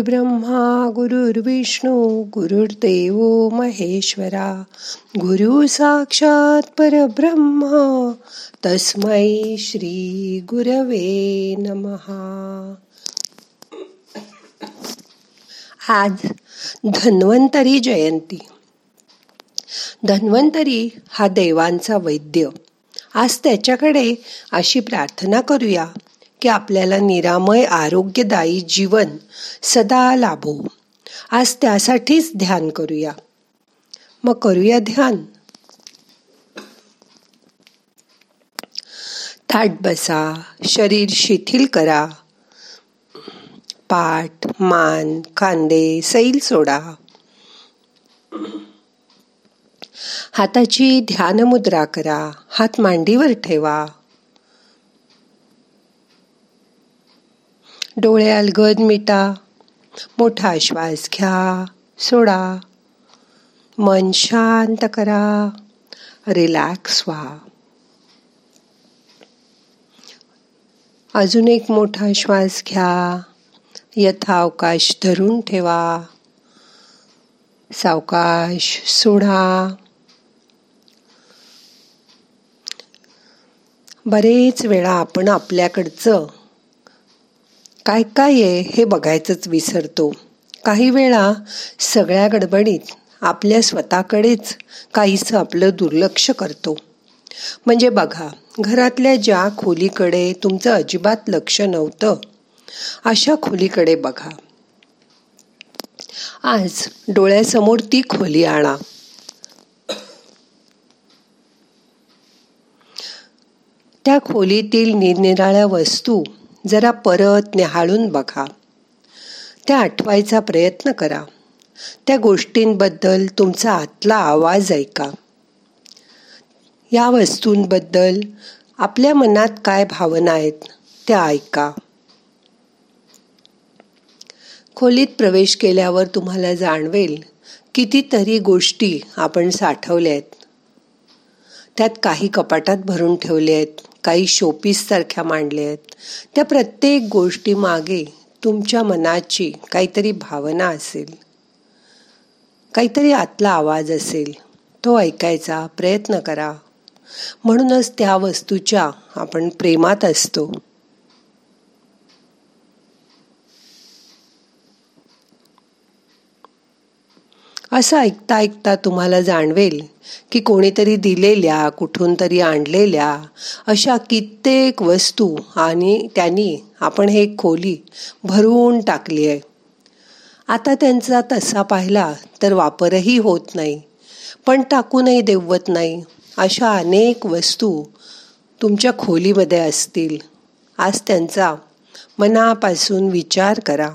ब्रह्मा गुरुर्विष्णू गुरुर्देव महेश्वरा. गुरु साक्षात परब्रह्म तस्मै श्री गुरवे नमहा आज धन्वंतरी जयंती. धन्वंतरी हा देवांचा वैद्य. आज त्याच्याकडे अशी प्रार्थना करूया. की आपल्याला निरामय आरोग्यदायी जीवन सदा लाभो. आज त्यासाठीच ध्यान करूया. मग करूया ध्यान. ताट बसा शरीर शिथिल करा. पाठ मान खांदे सैल सोडा. हाताची ध्यान मुद्रा करा हात मांडीवर ठेवा. डोळे अलगद मिटा मोठा श्वास घ्या सोडा. मन शांत करा रिलॅक्स व्हा. अजून एक मोठा श्वास घ्या यथावकाश धरून ठेवा. सावकाश सोडा. बरेच वेळा आपण आपल्याकडचं काय काय आहे हे बघायचंच विसरतो. काही वेळा सगळ्या गडबडीत आपल्या स्वतःकडेच काहीसं आपलं दुर्लक्ष करतो. म्हणजे बघा घरातल्या ज्या खोलीकडे तुमचं अजिबात लक्ष नव्हतं अशा खोलीकडे बघा. आज डोळ्यासमोर ती खोली आणा. त्या खोलीतील निरनिराळ्या वस्तू जरा परत निहाळून बघा. त्या आठवायचा प्रयत्न करा. त्या गोष्टींबद्दल तुमचा आतला आवाज ऐका. या वस्तूंबद्दल आपल्या मनात काय भावना आहेत त्या ऐका. खोलीत प्रवेश केल्यावर तुम्हाला जाणवेल कितीतरी गोष्टी आपण साठवल्या आहेत. त्यात काही कपाटात भरून ठेवले आहेत. काही शोपीससारख्या मांडल्या आहेत. त्या प्रत्येक गोष्टी मागे तुमच्या मनाची काहीतरी भावना असेल. काहीतरी आतला आवाज असेल. तो ऐकायचा प्रयत्न करा. म्हणूनच त्या वस्तूच्या आपण प्रेमात असतो. असं ऐकता ऐकता तुम्हाला जाणवेल की कोणीतरी दिलेल्या कुठून तरी आणलेल्या अशा कित्येक वस्तू आणि त्यांनी आपण हे खोली भरून टाकली आहे. आता त्यांचा तसा पाहिला तर वापरही होत नाही पण टाकूनही देवत नाही अशा अनेक वस्तू तुमच्या खोलीमध्ये असतील. आज त्यांचा मनापासून विचार करा.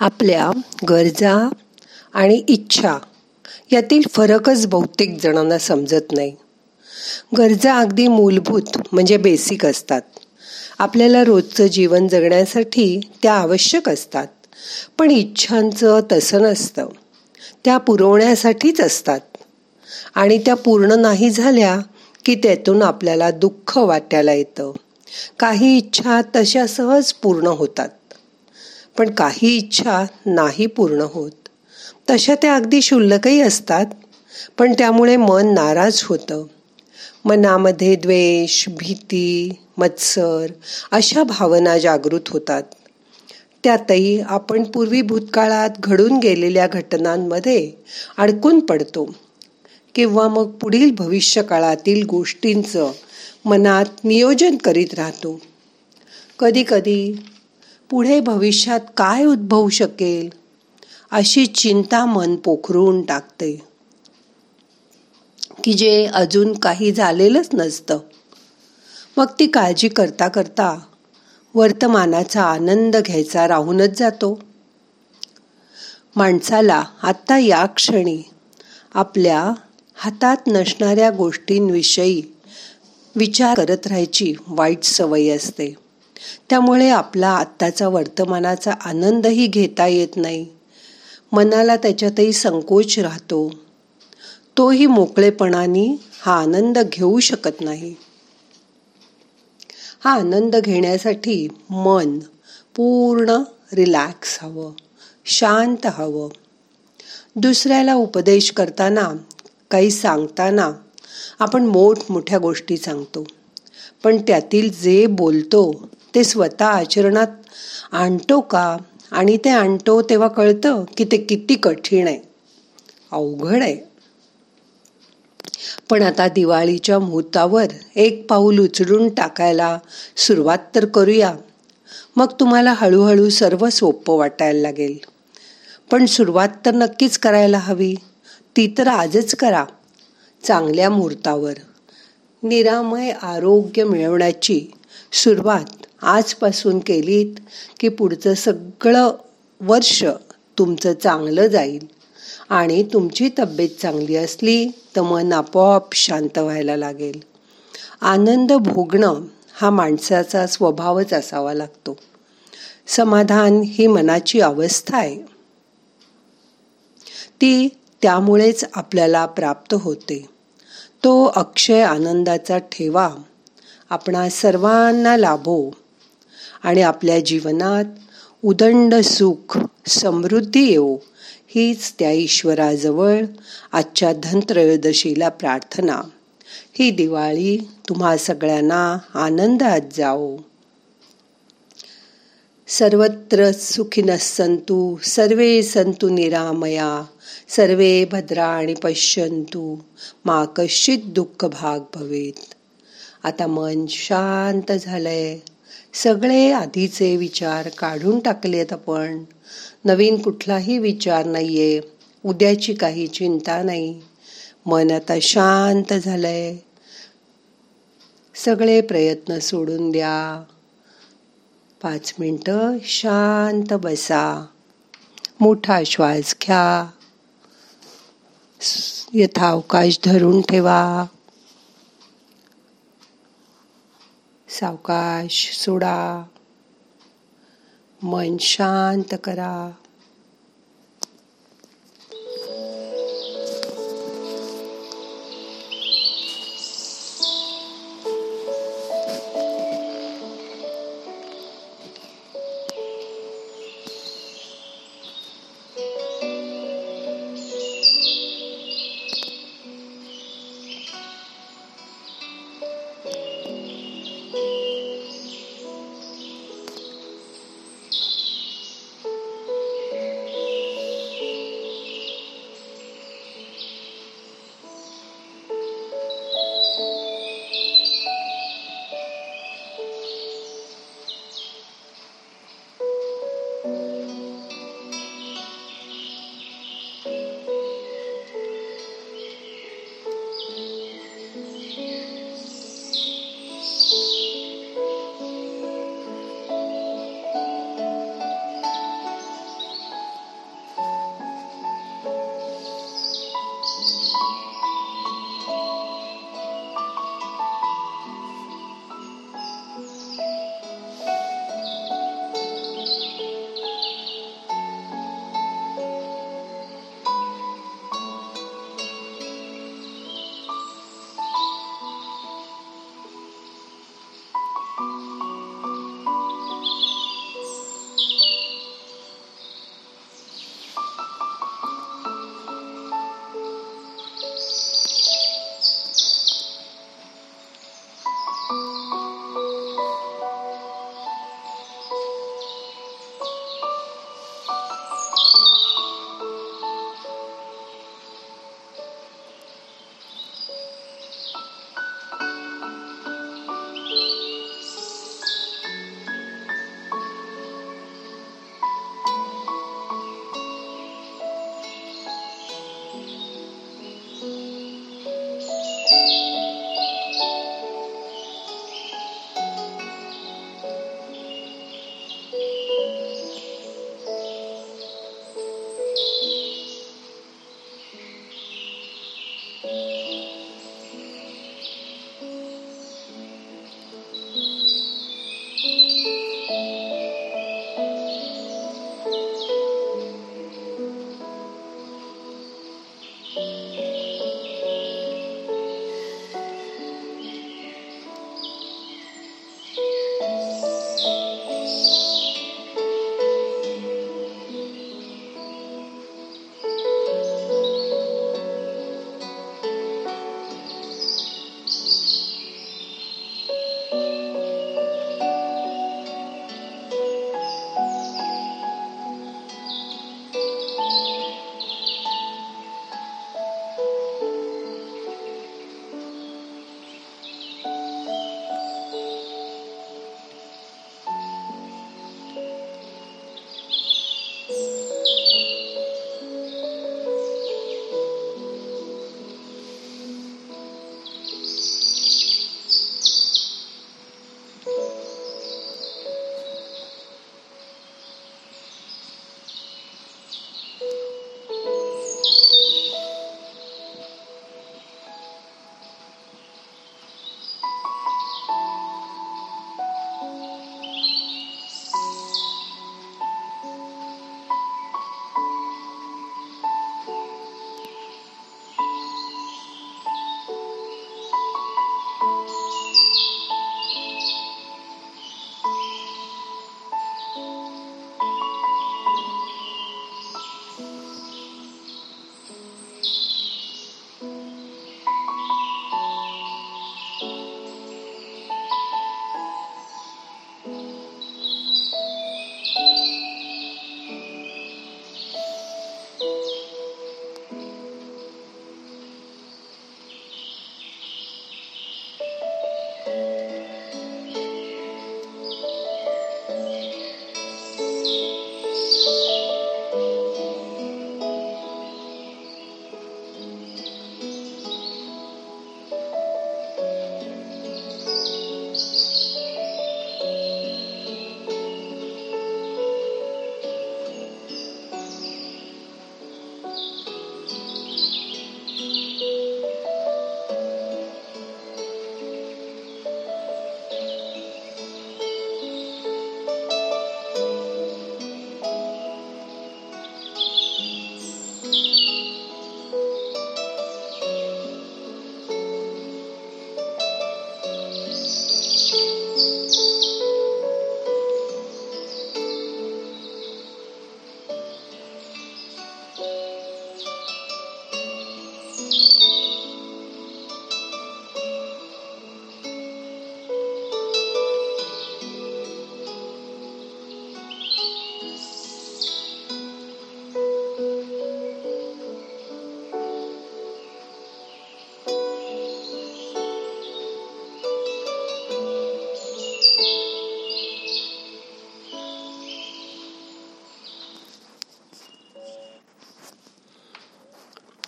आपल्या गरजा आणि इच्छा यातील फरकच बहुतेक जणांना समजत नाही. गरजा अगदी मूलभूत म्हणजे बेसिक असतात. आपल्याला रोजचं जीवन जगण्यासाठी त्या आवश्यक असतात. पण इच्छांचं तसं नसतं. त्या पुरवण्यासाठीच असतात. आणि त्या पूर्ण नाही झाल्या की त्यातून आपल्याला दुःख वाटायला येतं. काही इच्छा तशा सहज पूर्ण होतात. पण काही इच्छा नाही पूर्ण होत. तशा त्या अगदी शुल्लकही असतात पण त्यामुळे मन नाराज होतं. मनामध्ये द्वेष भीती मत्सर अशा भावना जागृत होतात. त्यातही आपण पूर्वी भूतकाळात घडून गेलेल्या घटनांमध्ये अडकून पडतो किंवा मग पुढील भविष्य काळातील गोष्टींचं मनात नियोजन करीत राहतो. कधी कधी पुढे भविष्यात काय उद्भवू शकेल? अशी चिंता मन पोखरून टाकते. की जे अजून काही झालेलंच नसतं. मग ती काळजी करता करता वर्तमानाचा आनंद घ्यायचा राहूनच जातो. माणसाला आत्ता या क्षणी आपल्या हातात नसणाऱ्या गोष्टींविषयी विचार करत राहायची वाईट सवय असते. त्यामुळे आपला आत्ताचा वर्तमानाचा आनंदही घेता येत नाही. मनाला त्याच्यातही संकोच राहतो. तोही मोकळेपणाने हा आनंद घेऊ शकत नाही. हा आनंद घेण्यासाठी मन पूर्ण रिलॅक्स हवं शांत हवं. दुसऱ्याला उपदेश करताना काही सांगताना आपण मोठमोठ्या गोष्टी सांगतो. पण त्यातील जे बोलतो ते स्वतः आचरणात आणतो का? आणि ते आणतो तेव्हा कळतं की ते किती कठीण आहे. अवघड आहे. पण आता दिवाळीच्या मुहूर्तावर एक पाऊल उचलून टाकायला सुरुवात तर करूया. मग तुम्हाला हळूहळू सर्व सोपं वाटायला लागेल. पण सुरुवात तर नक्कीच करायला हवी. ती तर आजच करा. चांगल्या मुहूर्तावर. निरामय आरोग्य मिळवण्याची सुरुवात. आजपासून केलीत की पुढचं सगळं वर्ष तुमचं चांगलं जाईल. आणि तुमची तब्येत चांगली असली तर मन आपोआप शांत व्हायला लागेल. आनंद भोगणं हा माणसाचा स्वभावच असावा लागतो. समाधान ही मनाची अवस्था आहे. ती त्यामुळेच आपल्याला प्राप्त होते. तो अक्षय आनंदाचा ठेवा. आपणा सर्वांना लाभो. आणि आपल्या जीवनात उदंड सुख समृद्धी येऊ हीच त्या ईश्वराजवळ आजच्या धनत्रयोदशीला प्रार्थना. ही दिवाळी तुम्हा सगळ्यांना आनंदात जाओ सर्वत्र सुखिनः सन्तु सर्वे सन्तु निरामया सर्वे भद्राणि पश्यन्तु मा कश्चित दुःख भाग भवेत. आता मन शांत झालंय. सगळे आधीचे विचार काढून टाकलेत आपण. नवीन कुठलाही विचार नाहीये. उद्याची काही चिंता नाही. मन आता शांत झालंय. सगळे प्रयत्न सोडून द्या. पाच मिनटं शांत बसा. मोठा श्वास घ्या. यथावकाश धरून ठेवा. सावकाश सोडा. मन शांत करा.